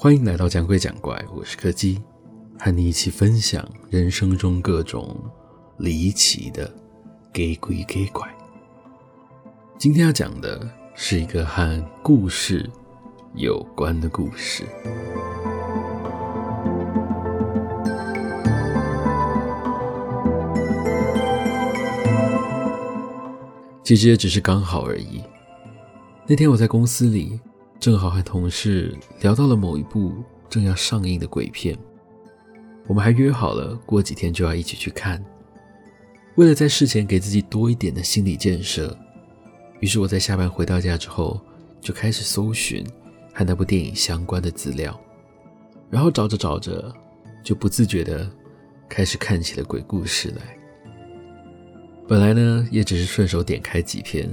欢迎来到讲鬼讲怪，我是柯基，和你一起分享人生中各种离奇的给鬼给怪。今天要讲的是一个和故事有关的故事。其实也只是刚好而已。那天我在公司里。正好和同事聊到了某一部正要上映的鬼片，我们还约好了过几天就要一起去看。为了在事前给自己多一点的心理建设，于是我在下班回到家之后就开始搜寻和那部电影相关的资料，然后找着找着就不自觉地开始看起了鬼故事来。本来呢，也只是顺手点开几篇。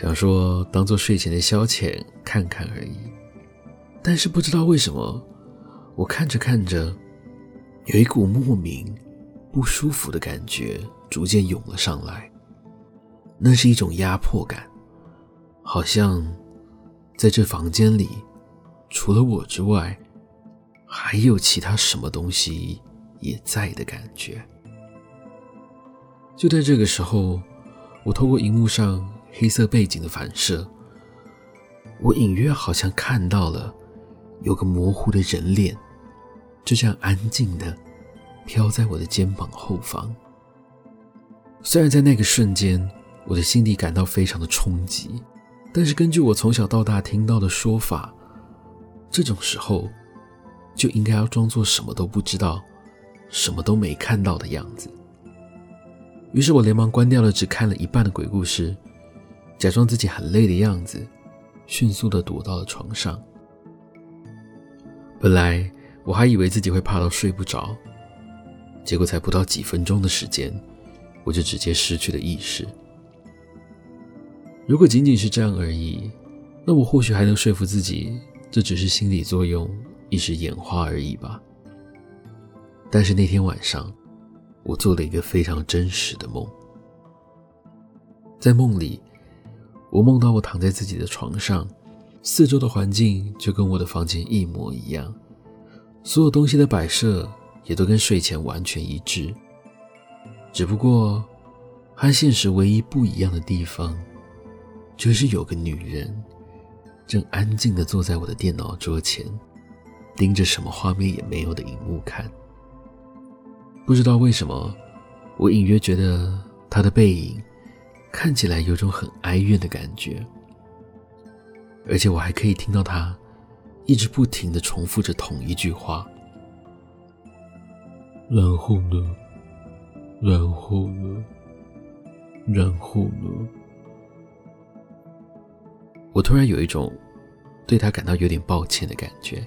想说当做睡前的消遣看看而已，但是不知道为什么，我看着看着，有一股莫名不舒服的感觉逐渐涌了上来。那是一种压迫感，好像在这房间里，除了我之外，还有其他什么东西也在的感觉。就在这个时候，我透过荧幕上。黑色背景的反射，我隐约好像看到了有个模糊的人脸，就这样安静的飘在我的肩膀后方。虽然在那个瞬间，我的心里感到非常的冲击，但是根据我从小到大听到的说法，这种时候就应该要装作什么都不知道、什么都没看到的样子。于是我连忙关掉了只看了一半的鬼故事。假装自己很累的样子，迅速地躲到了床上。本来我还以为自己会怕到睡不着，结果才不到几分钟的时间，我就直接失去了意识。如果仅仅是这样而已，那我或许还能说服自己，这只是心理作用，一时眼花而已吧。但是那天晚上，我做了一个非常真实的梦，在梦里。我梦到我躺在自己的床上，四周的环境就跟我的房间一模一样，所有东西的摆设也都跟睡前完全一致。只不过，和现实唯一不一样的地方，就是有个女人正安静地坐在我的电脑桌前，盯着什么画面也没有的荧幕看。不知道为什么，我隐约觉得她的背影。看起来有种很哀怨的感觉，而且我还可以听到他一直不停的重复着同一句话。然后呢？然后呢？然后呢？我突然有一种对他感到有点抱歉的感觉。